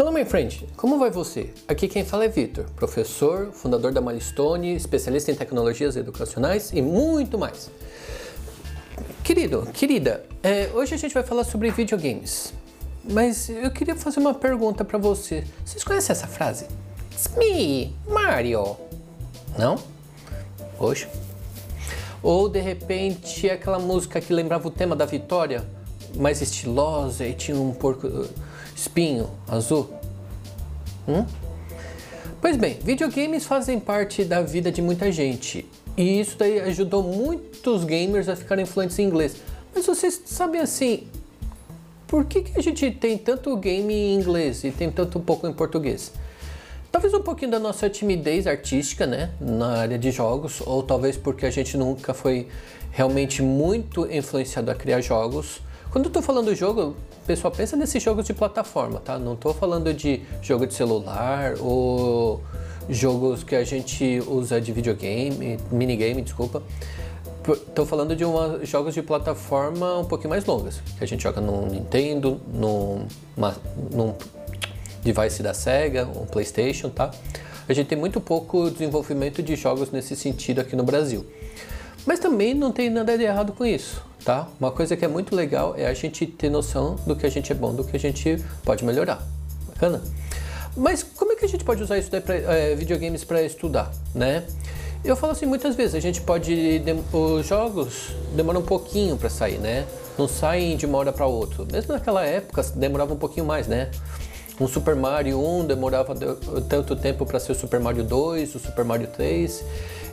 Hello, my friend. Como vai você? Aqui quem fala é Vitor, professor, fundador da Milestone, especialista em tecnologias educacionais e muito mais. Querido, querida, é, hoje a gente vai falar sobre videogames. Mas eu queria fazer uma pergunta para você. Vocês conhecem essa frase? It's me, Mario. Não? Hoje? Ou de repente aquela música que lembrava o tema da vitória, mais estilosa e tinha um porco espinho azul? Hum? Pois bem, videogames fazem parte da vida de muita gente e isso daí ajudou muitos gamers a ficarem fluentes em inglês. Mas vocês sabem assim, por que, que a gente tem tanto game em inglês e tem tanto pouco em português? Talvez um pouquinho da nossa timidez artística, né, na área de jogos, ou talvez porque a gente nunca foi realmente muito influenciado a criar jogos. Quando eu tô falando jogo, pessoal pensa nesses jogos de plataforma, tá? Não tô falando de jogo de celular ou jogos que a gente usa de videogame, minigame, desculpa. Estou falando de uma, jogos de plataforma um pouquinho mais longas, que a gente joga no Nintendo, num, uma, num device da Sega, um PlayStation, tá? A gente tem muito pouco desenvolvimento de jogos nesse sentido aqui no Brasil. Mas também não tem nada de errado com isso, tá? Uma coisa que é muito legal é a gente ter noção do que a gente é bom, do que a gente pode melhorar. Bacana? Mas como é que a gente pode usar isso daí pra, é, videogames para estudar, né? Eu falo assim muitas vezes, a gente pode. Os jogos demoram um pouquinho para sair, né? Não saem de uma hora para outra. Mesmo naquela época demorava um pouquinho mais, né? Um Super Mario 1 demorava tanto tempo para ser o Super Mario 2, o Super Mario 3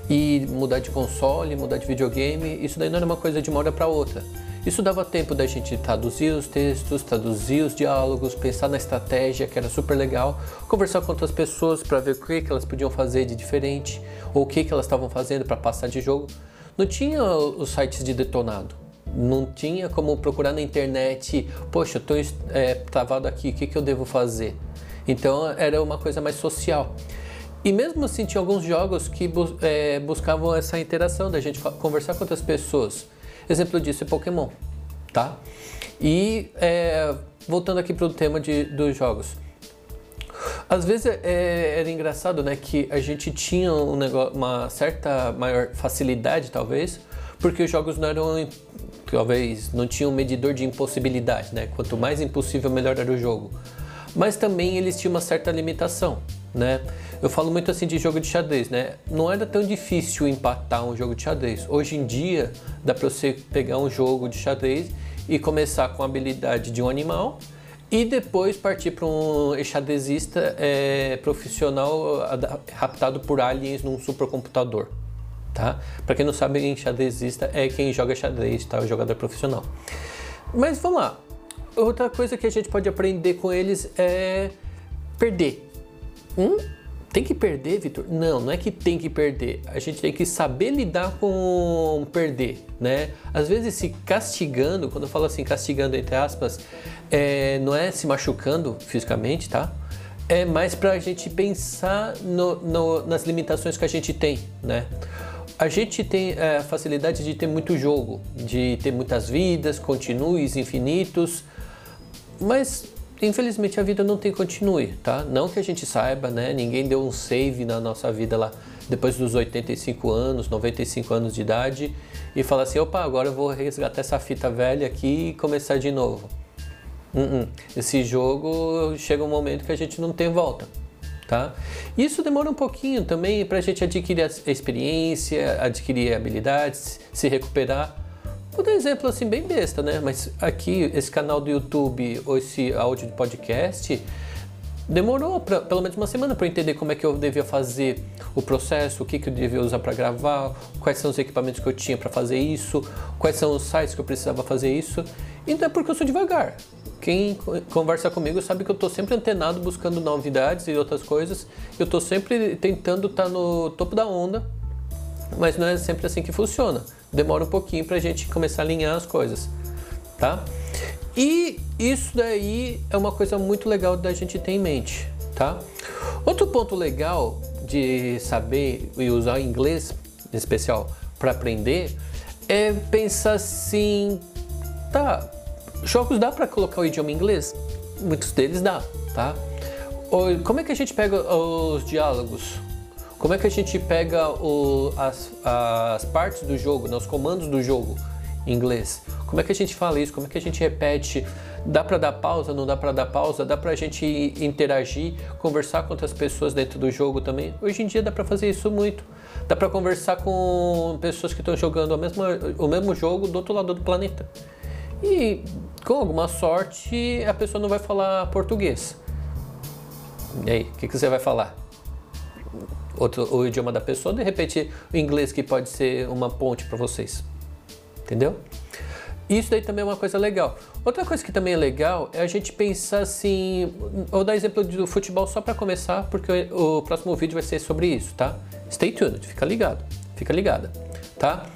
e mudar de console, mudar de videogame, isso daí não era uma coisa de uma hora para outra. Isso dava tempo da gente traduzir os textos, traduzir os diálogos, pensar na estratégia, que era super legal, conversar com outras pessoas para ver o que, que elas podiam fazer de diferente, ou o que, que elas estavam fazendo para passar de jogo. Não tinha os sites de detonado, não tinha como procurar na internet, poxa, eu estou é, travado aqui, o que, que eu devo fazer? Então era uma coisa mais social. E mesmo assim, tinha alguns jogos que é, buscavam essa interação da gente conversar com outras pessoas. Exemplo disso é Pokémon, tá? E é, voltando aqui para o tema de, dos jogos. Às vezes é, era engraçado, né, que a gente tinha um negócio, uma certa maior facilidade, talvez, porque os jogos não eram, talvez, não tinham um medidor de impossibilidade, né? Quanto mais impossível, melhor era o jogo. Mas também eles tinham uma certa limitação, né? Eu falo muito assim de jogo de xadrez, né? Não era tão difícil empatar um jogo de xadrez. Hoje em dia, dá para você pegar um jogo de xadrez e começar com a habilidade de um animal e depois partir para um xadrezista é, profissional raptado por aliens num supercomputador, tá? Para quem não sabe, xadrezista é quem joga xadrez, tá? O jogador profissional. Mas vamos lá. Outra coisa que a gente pode aprender com eles é perder. Hum? Tem que perder, Vitor? Não, não é que tem que perder. A gente tem que saber lidar com perder, né? Às vezes se castigando, quando eu falo assim, castigando entre aspas, é, não é se machucando fisicamente, tá? É mais para a gente pensar no, no, nas limitações que a gente tem, né? A gente tem é, facilidade de ter muito jogo, de ter muitas vidas, continues infinitos, mas infelizmente a vida não tem continue, tá? Não que a gente saiba, né? Ninguém deu um save na nossa vida lá depois dos 85 anos, 95 anos de idade e fala assim: opa, agora eu vou resgatar essa fita velha aqui e começar de novo. Uh -uh. Esse jogo chega um momento que a gente não tem volta. Tá? Isso demora um pouquinho também para a gente adquirir a experiência, adquirir habilidades, se recuperar Vou dar um exemplo assim bem besta, né? Mas aqui, esse canal do YouTube ou esse áudio de podcast demorou pra, pelo menos uma semana para entender como é que eu devia fazer o processo, o que, que eu devia usar para gravar, quais são os equipamentos que eu tinha para fazer isso, quais são os sites que eu precisava fazer isso. Então é porque eu sou devagar. Quem conversa comigo sabe que eu estou sempre antenado buscando novidades e outras coisas. Eu estou sempre tentando estar tá no topo da onda, mas não é sempre assim que funciona demora um pouquinho para a gente começar a alinhar as coisas, tá? E isso daí é uma coisa muito legal da gente ter em mente, tá? Outro ponto legal de saber e usar inglês, em especial, para aprender, é pensar assim, tá? Jogos dá para colocar o idioma inglês? Muitos deles dá, tá? Como é que a gente pega os diálogos? Como é que a gente pega o, as, as partes do jogo, né, os comandos do jogo em inglês? Como é que a gente fala isso? Como é que a gente repete? Dá para dar pausa? Não dá para dar pausa? Dá para a gente interagir, conversar com outras pessoas dentro do jogo também? Hoje em dia dá para fazer isso muito. Dá para conversar com pessoas que estão jogando a mesma, o mesmo jogo do outro lado do planeta. E com alguma sorte a pessoa não vai falar português. E aí, o que, que você vai falar? Outro, o idioma da pessoa, de repente o inglês que pode ser uma ponte para vocês. Entendeu? Isso daí também é uma coisa legal. Outra coisa que também é legal é a gente pensar assim. Vou dar exemplo do futebol só para começar, porque o próximo vídeo vai ser sobre isso, tá? Stay tuned, fica ligado, fica ligada, tá?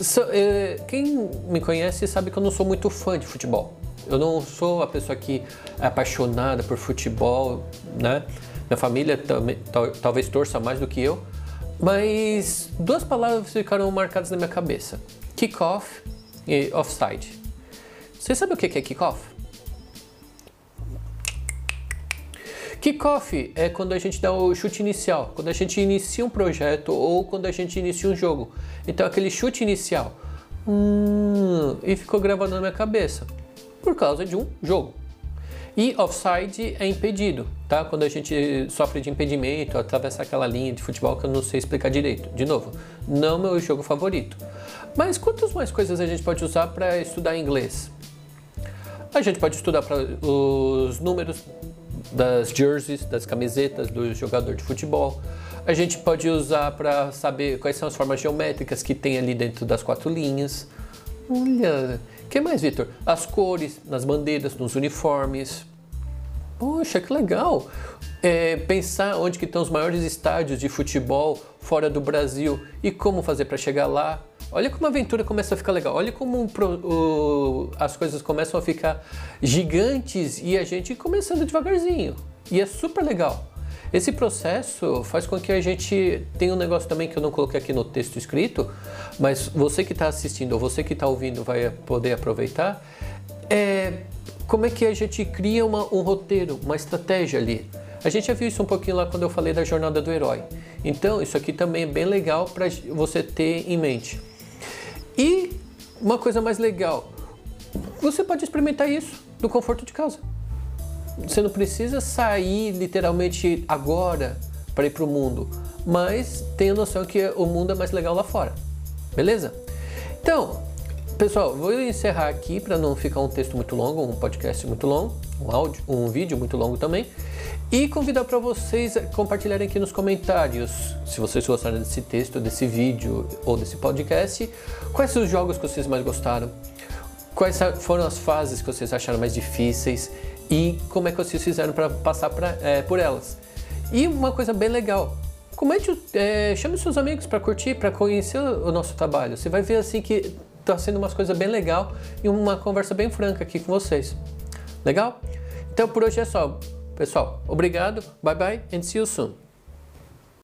So, eh, quem me conhece sabe que eu não sou muito fã de futebol. Eu não sou a pessoa que é apaixonada por futebol, né? Minha família talvez torça mais do que eu, mas duas palavras ficaram marcadas na minha cabeça: kickoff e offside. Você sabe o que é kickoff? Kickoff é quando a gente dá o chute inicial, quando a gente inicia um projeto ou quando a gente inicia um jogo. Então aquele chute inicial. Hum, e ficou gravado na minha cabeça por causa de um jogo. E offside é impedido, tá? Quando a gente sofre de impedimento, atravessar aquela linha de futebol que eu não sei explicar direito. De novo, não meu jogo favorito. Mas quantas mais coisas a gente pode usar para estudar inglês? A gente pode estudar para os números das jerseys, das camisetas do jogador de futebol. A gente pode usar para saber quais são as formas geométricas que tem ali dentro das quatro linhas. Olha, o que mais, Vitor? As cores nas bandeiras, nos uniformes. Poxa, que legal! É, pensar onde que estão os maiores estádios de futebol fora do Brasil e como fazer para chegar lá. Olha como a aventura começa a ficar legal. Olha como o, as coisas começam a ficar gigantes e a gente começando devagarzinho. E é super legal. Esse processo faz com que a gente tenha um negócio também que eu não coloquei aqui no texto escrito, mas você que está assistindo ou você que está ouvindo vai poder aproveitar. É como é que a gente cria uma, um roteiro, uma estratégia ali. A gente já viu isso um pouquinho lá quando eu falei da jornada do herói. Então, isso aqui também é bem legal para você ter em mente. E uma coisa mais legal, você pode experimentar isso no conforto de casa. Você não precisa sair literalmente agora para ir para o mundo, mas tenha noção que o mundo é mais legal lá fora. Beleza? Então, pessoal, vou encerrar aqui para não ficar um texto muito longo, um podcast muito longo, um áudio, um vídeo muito longo também. E convidar para vocês compartilharem aqui nos comentários, se vocês gostaram desse texto, desse vídeo ou desse podcast, quais os jogos que vocês mais gostaram, quais foram as fases que vocês acharam mais difíceis e como é que vocês fizeram para passar pra, é, por elas. E uma coisa bem legal, comente, é, chame seus amigos para curtir, para conhecer o nosso trabalho. Você vai ver assim que está sendo umas coisas bem legal e uma conversa bem franca aqui com vocês. Legal? Então por hoje é só. Pessoal, obrigado, bye bye and see you soon.